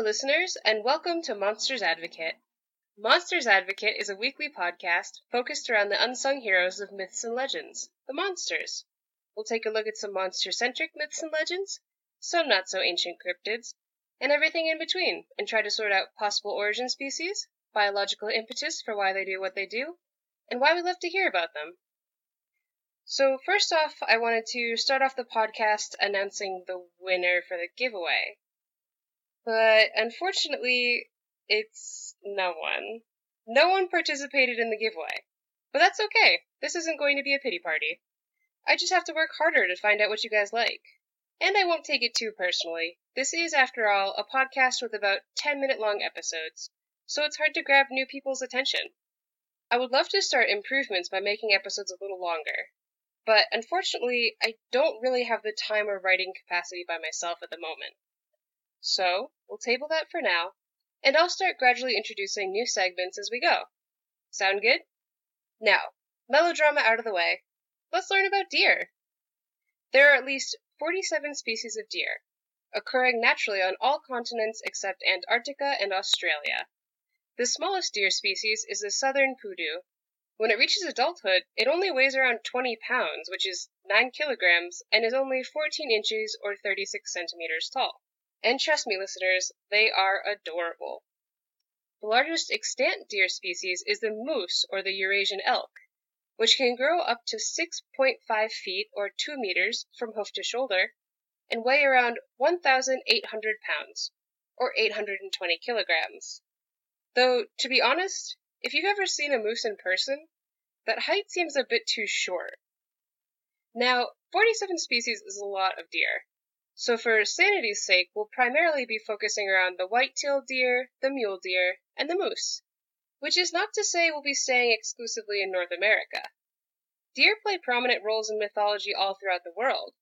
listeners, and welcome to Monsters Advocate. Monsters Advocate is a weekly podcast focused around the unsung heroes of myths and legends, the monsters. We'll take a look at some monster centric myths and legends, some not so ancient cryptids, and everything in between, and try to sort out possible origin species, biological impetus for why they do what they do, and why we love to hear about them. So, first off, I wanted to start off the podcast announcing the winner for the giveaway. But unfortunately, it's no one. No one participated in the giveaway. But that's okay. This isn't going to be a pity party. I just have to work harder to find out what you guys like. And I won't take it too personally. This is, after all, a podcast with about 10 minute long episodes, so it's hard to grab new people's attention. I would love to start improvements by making episodes a little longer. But unfortunately, I don't really have the time or writing capacity by myself at the moment. So, we'll table that for now, and I'll start gradually introducing new segments as we go. Sound good? Now, melodrama out of the way, let's learn about deer. There are at least 47 species of deer, occurring naturally on all continents except Antarctica and Australia. The smallest deer species is the southern pudu. When it reaches adulthood, it only weighs around 20 pounds, which is 9 kilograms, and is only 14 inches or 36 centimeters tall. And trust me, listeners, they are adorable. The largest extant deer species is the moose or the Eurasian elk, which can grow up to 6.5 feet or 2 meters from hoof to shoulder and weigh around 1,800 pounds or 820 kilograms. Though, to be honest, if you've ever seen a moose in person, that height seems a bit too short. Now, 47 species is a lot of deer, so for sanity's sake, we'll primarily be focusing around the white-tailed deer, the mule deer, and the moose. Which is not to say we'll be staying exclusively in North America. Deer play prominent roles in mythology all throughout the world,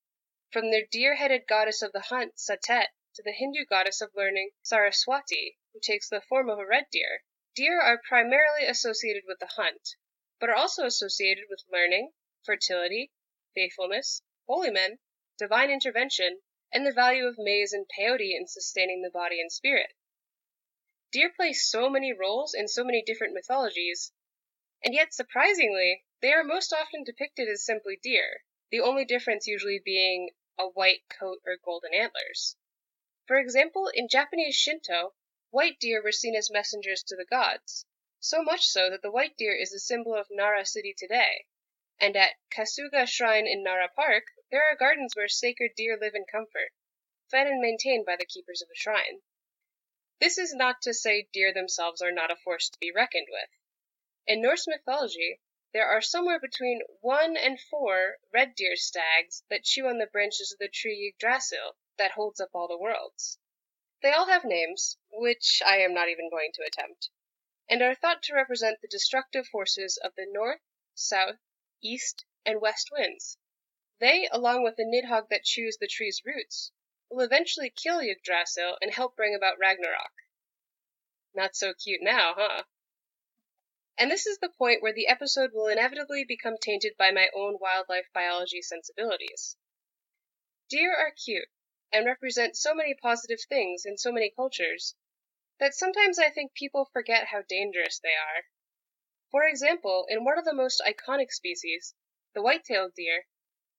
from the deer-headed goddess of the hunt, Satet, to the Hindu goddess of learning, Saraswati, who takes the form of a red deer. Deer are primarily associated with the hunt, but are also associated with learning, fertility, faithfulness, holy men, divine intervention, and the value of maize and peyote in sustaining the body and spirit. Deer play so many roles in so many different mythologies, and yet surprisingly, they are most often depicted as simply deer, the only difference usually being a white coat or golden antlers. For example, in Japanese Shinto, white deer were seen as messengers to the gods, so much so that the white deer is the symbol of Nara City today, and at Kasuga Shrine in Nara Park, there are gardens where sacred deer live in comfort, fed and maintained by the keepers of the shrine. This is not to say deer themselves are not a force to be reckoned with. In Norse mythology, there are somewhere between one and four red deer stags that chew on the branches of the tree Yggdrasil that holds up all the worlds. They all have names, which I am not even going to attempt, and are thought to represent the destructive forces of the north, south, east, and west winds. They, along with the Nidhogg that chews the tree's roots, will eventually kill Yggdrasil and help bring about Ragnarok. Not so cute now, huh? And this is the point where the episode will inevitably become tainted by my own wildlife biology sensibilities. Deer are cute and represent so many positive things in so many cultures that sometimes I think people forget how dangerous they are. For example, in one of the most iconic species, the white-tailed deer,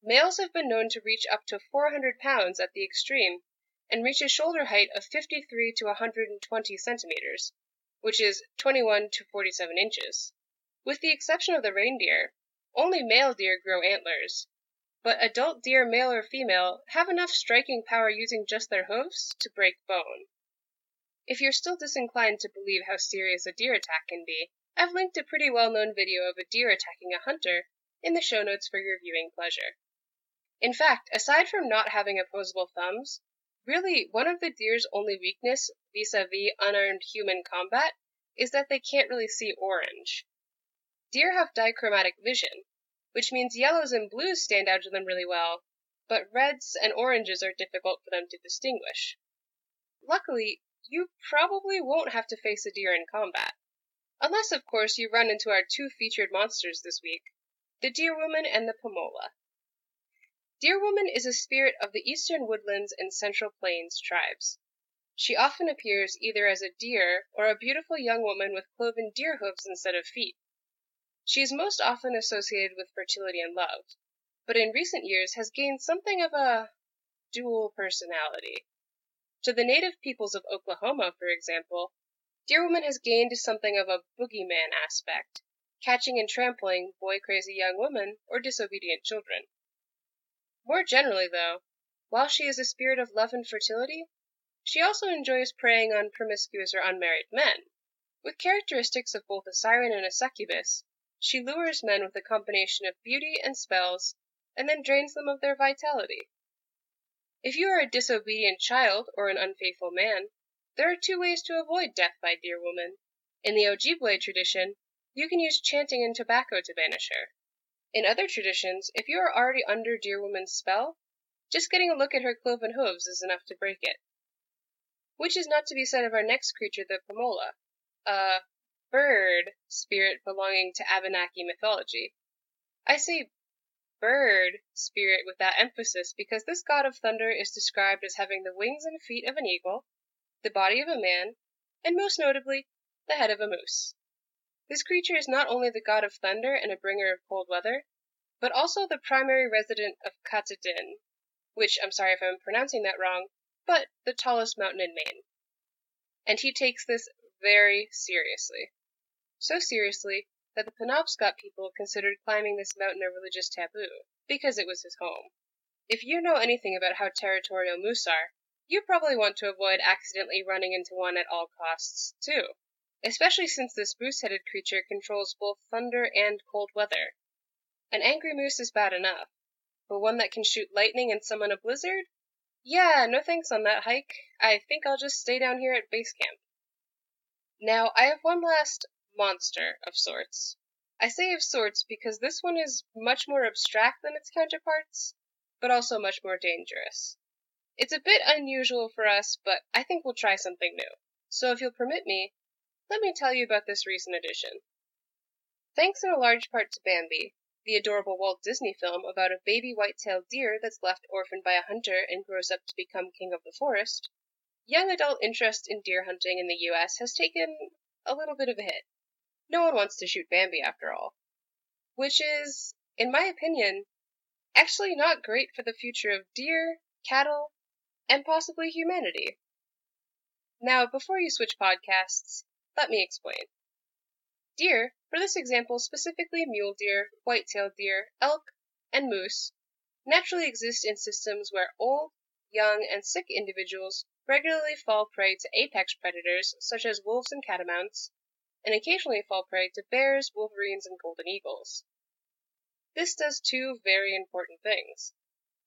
Males have been known to reach up to 400 pounds at the extreme, and reach a shoulder height of 53 to 120 centimeters, which is 21 to 47 inches. With the exception of the reindeer, only male deer grow antlers, but adult deer, male or female, have enough striking power using just their hoofs to break bone. If you're still disinclined to believe how serious a deer attack can be, I've linked a pretty well known video of a deer attacking a hunter in the show notes for your viewing pleasure. In fact, aside from not having opposable thumbs, really one of the deer's only weakness vis-a-vis unarmed human combat is that they can't really see orange. Deer have dichromatic vision, which means yellows and blues stand out to them really well, but reds and oranges are difficult for them to distinguish. Luckily, you probably won't have to face a deer in combat. Unless, of course, you run into our two featured monsters this week, the deer woman and the Pamola. Deer Woman is a spirit of the eastern woodlands and central plains tribes. She often appears either as a deer or a beautiful young woman with cloven deer hoofs instead of feet. She is most often associated with fertility and love, but in recent years has gained something of a dual personality. To the native peoples of Oklahoma, for example, Deer Woman has gained something of a boogeyman aspect, catching and trampling boy crazy young women or disobedient children. More generally, though, while she is a spirit of love and fertility, she also enjoys preying on promiscuous or unmarried men. With characteristics of both a siren and a succubus, she lures men with a combination of beauty and spells, and then drains them of their vitality. If you are a disobedient child or an unfaithful man, there are two ways to avoid death by Deer Woman. In the Ojibwe tradition, you can use chanting and tobacco to banish her. In other traditions, if you are already under Deer Woman's spell, just getting a look at her cloven hooves is enough to break it. Which is not to be said of our next creature, the Pamola, a bird spirit belonging to Abenaki mythology. I say bird spirit with that emphasis because this god of thunder is described as having the wings and feet of an eagle, the body of a man, and most notably, the head of a moose. This creature is not only the god of thunder and a bringer of cold weather, but also the primary resident of Katahdin, which I'm sorry if I'm pronouncing that wrong, but the tallest mountain in Maine. And he takes this very seriously. So seriously that the Penobscot people considered climbing this mountain a religious taboo, because it was his home. If you know anything about how territorial moose are, you probably want to avoid accidentally running into one at all costs, too. Especially since this moose headed creature controls both thunder and cold weather. An angry moose is bad enough, but one that can shoot lightning and summon a blizzard? Yeah, no thanks on that hike. I think I'll just stay down here at base camp. Now, I have one last monster of sorts. I say of sorts because this one is much more abstract than its counterparts, but also much more dangerous. It's a bit unusual for us, but I think we'll try something new. So if you'll permit me, let me tell you about this recent addition. Thanks in a large part to Bambi, the adorable Walt Disney film about a baby white-tailed deer that's left orphaned by a hunter and grows up to become king of the forest, young adult interest in deer hunting in the US has taken a little bit of a hit. No one wants to shoot Bambi after all. Which is, in my opinion, actually not great for the future of deer, cattle, and possibly humanity. Now, before you switch podcasts, let me explain. Deer, for this example specifically mule deer, white-tailed deer, elk, and moose, naturally exist in systems where old, young, and sick individuals regularly fall prey to apex predators such as wolves and catamounts, and occasionally fall prey to bears, wolverines, and golden eagles. This does two very important things.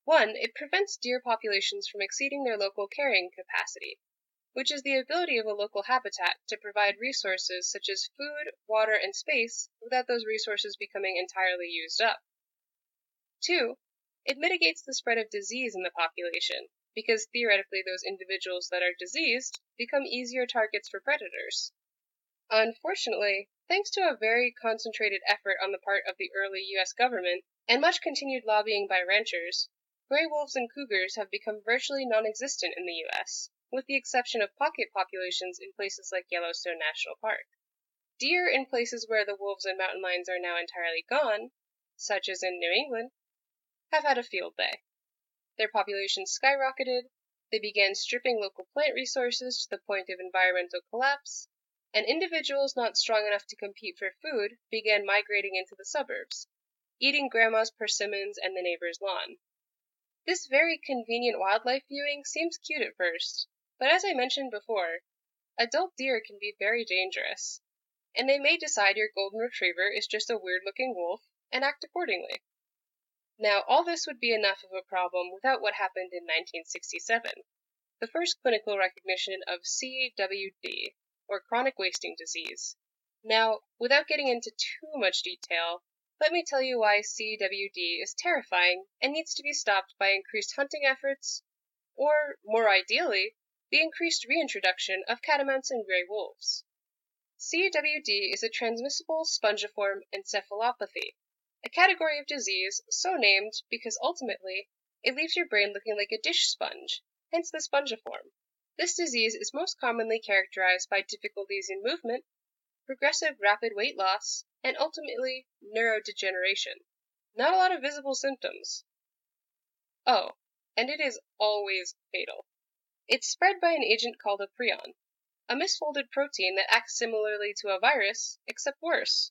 One, it prevents deer populations from exceeding their local carrying capacity, which is the ability of a local habitat to provide resources such as food, water, and space without those resources becoming entirely used up. Two, it mitigates the spread of disease in the population, because theoretically those individuals that are diseased become easier targets for predators. Unfortunately, thanks to a very concentrated effort on the part of the early U.S. government, and much continued lobbying by ranchers, gray wolves and cougars have become virtually non-existent in the U.S., with the exception of pocket populations in places like Yellowstone National Park. Deer in places where the wolves and mountain lions are now entirely gone, such as in New England, have had a field day. Their populations skyrocketed, they began stripping local plant resources to the point of environmental collapse, and individuals not strong enough to compete for food began migrating into the suburbs, eating grandma's persimmons and the neighbor's lawn. This very convenient wildlife viewing seems cute at first, but as I mentioned before, adult deer can be very dangerous, and they may decide your golden retriever is just a weird looking wolf and act accordingly. Now, all this would be enough of a problem without what happened in 1967, the first clinical recognition of CWD, or chronic wasting disease. Now, without getting into too much detail, let me tell you why CWD is terrifying and needs to be stopped by increased hunting efforts, or, more ideally, the increased reintroduction of catamounts and gray wolves. CWD is a transmissible spongiform encephalopathy, a category of disease so named because ultimately it leaves your brain looking like a dish sponge, hence the spongiform. This disease is most commonly characterized by difficulties in movement, progressive rapid weight loss, and ultimately neurodegeneration. Not a lot of visible symptoms. Oh, and it is always fatal. It's spread by an agent called a prion, a misfolded protein that acts similarly to a virus, except worse.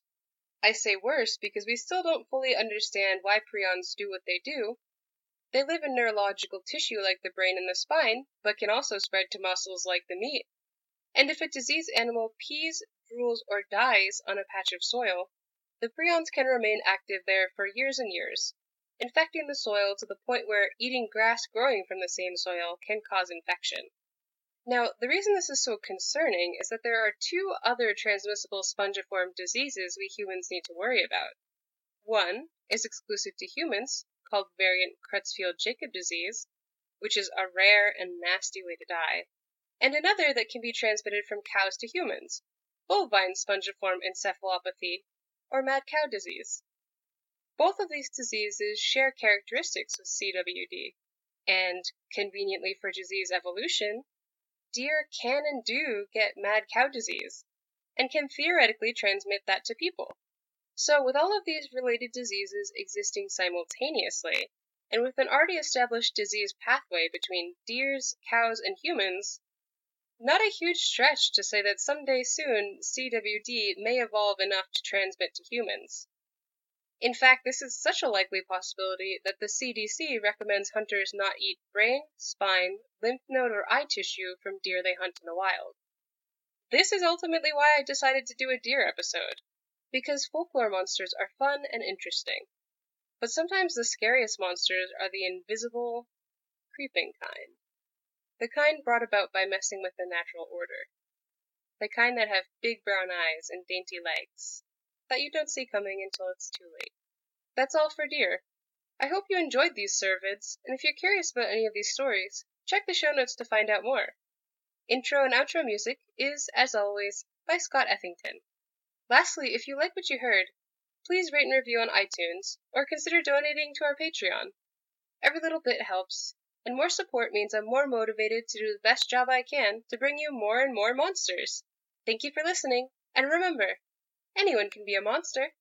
I say worse because we still don't fully understand why prions do what they do. They live in neurological tissue like the brain and the spine, but can also spread to muscles like the meat. And if a diseased animal pees, drools, or dies on a patch of soil, the prions can remain active there for years and years, infecting the soil to the point where eating grass growing from the same soil can cause infection. Now, the reason this is so concerning is that there are two other transmissible spongiform diseases we humans need to worry about. One is exclusive to humans, called variant Creutzfeldt Jakob disease, which is a rare and nasty way to die, and another that can be transmitted from cows to humans, bovine spongiform encephalopathy, or mad cow disease. Both of these diseases share characteristics with CWD, and, conveniently for disease evolution, deer can and do get mad cow disease, and can theoretically transmit that to people. So, with all of these related diseases existing simultaneously, and with an already established disease pathway between deers, cows, and humans, not a huge stretch to say that someday soon CWD may evolve enough to transmit to humans. In fact, this is such a likely possibility that the CDC recommends hunters not eat brain, spine, lymph node, or eye tissue from deer they hunt in the wild. This is ultimately why I decided to do a deer episode, because folklore monsters are fun and interesting. But sometimes the scariest monsters are the invisible, creeping kind. The kind brought about by messing with the natural order. The kind that have big brown eyes and dainty legs that you don't see coming until it's too late. That's all for deer. I hope you enjoyed these cervids, and if you're curious about any of these stories, check the show notes to find out more. Intro and outro music is, as always, by Scott Effington. Lastly, if you like what you heard, please rate and review on iTunes, or consider donating to our Patreon. Every little bit helps, and more support means I'm more motivated to do the best job I can to bring you more and more monsters. Thank you for listening, and remember, Anyone can be a monster.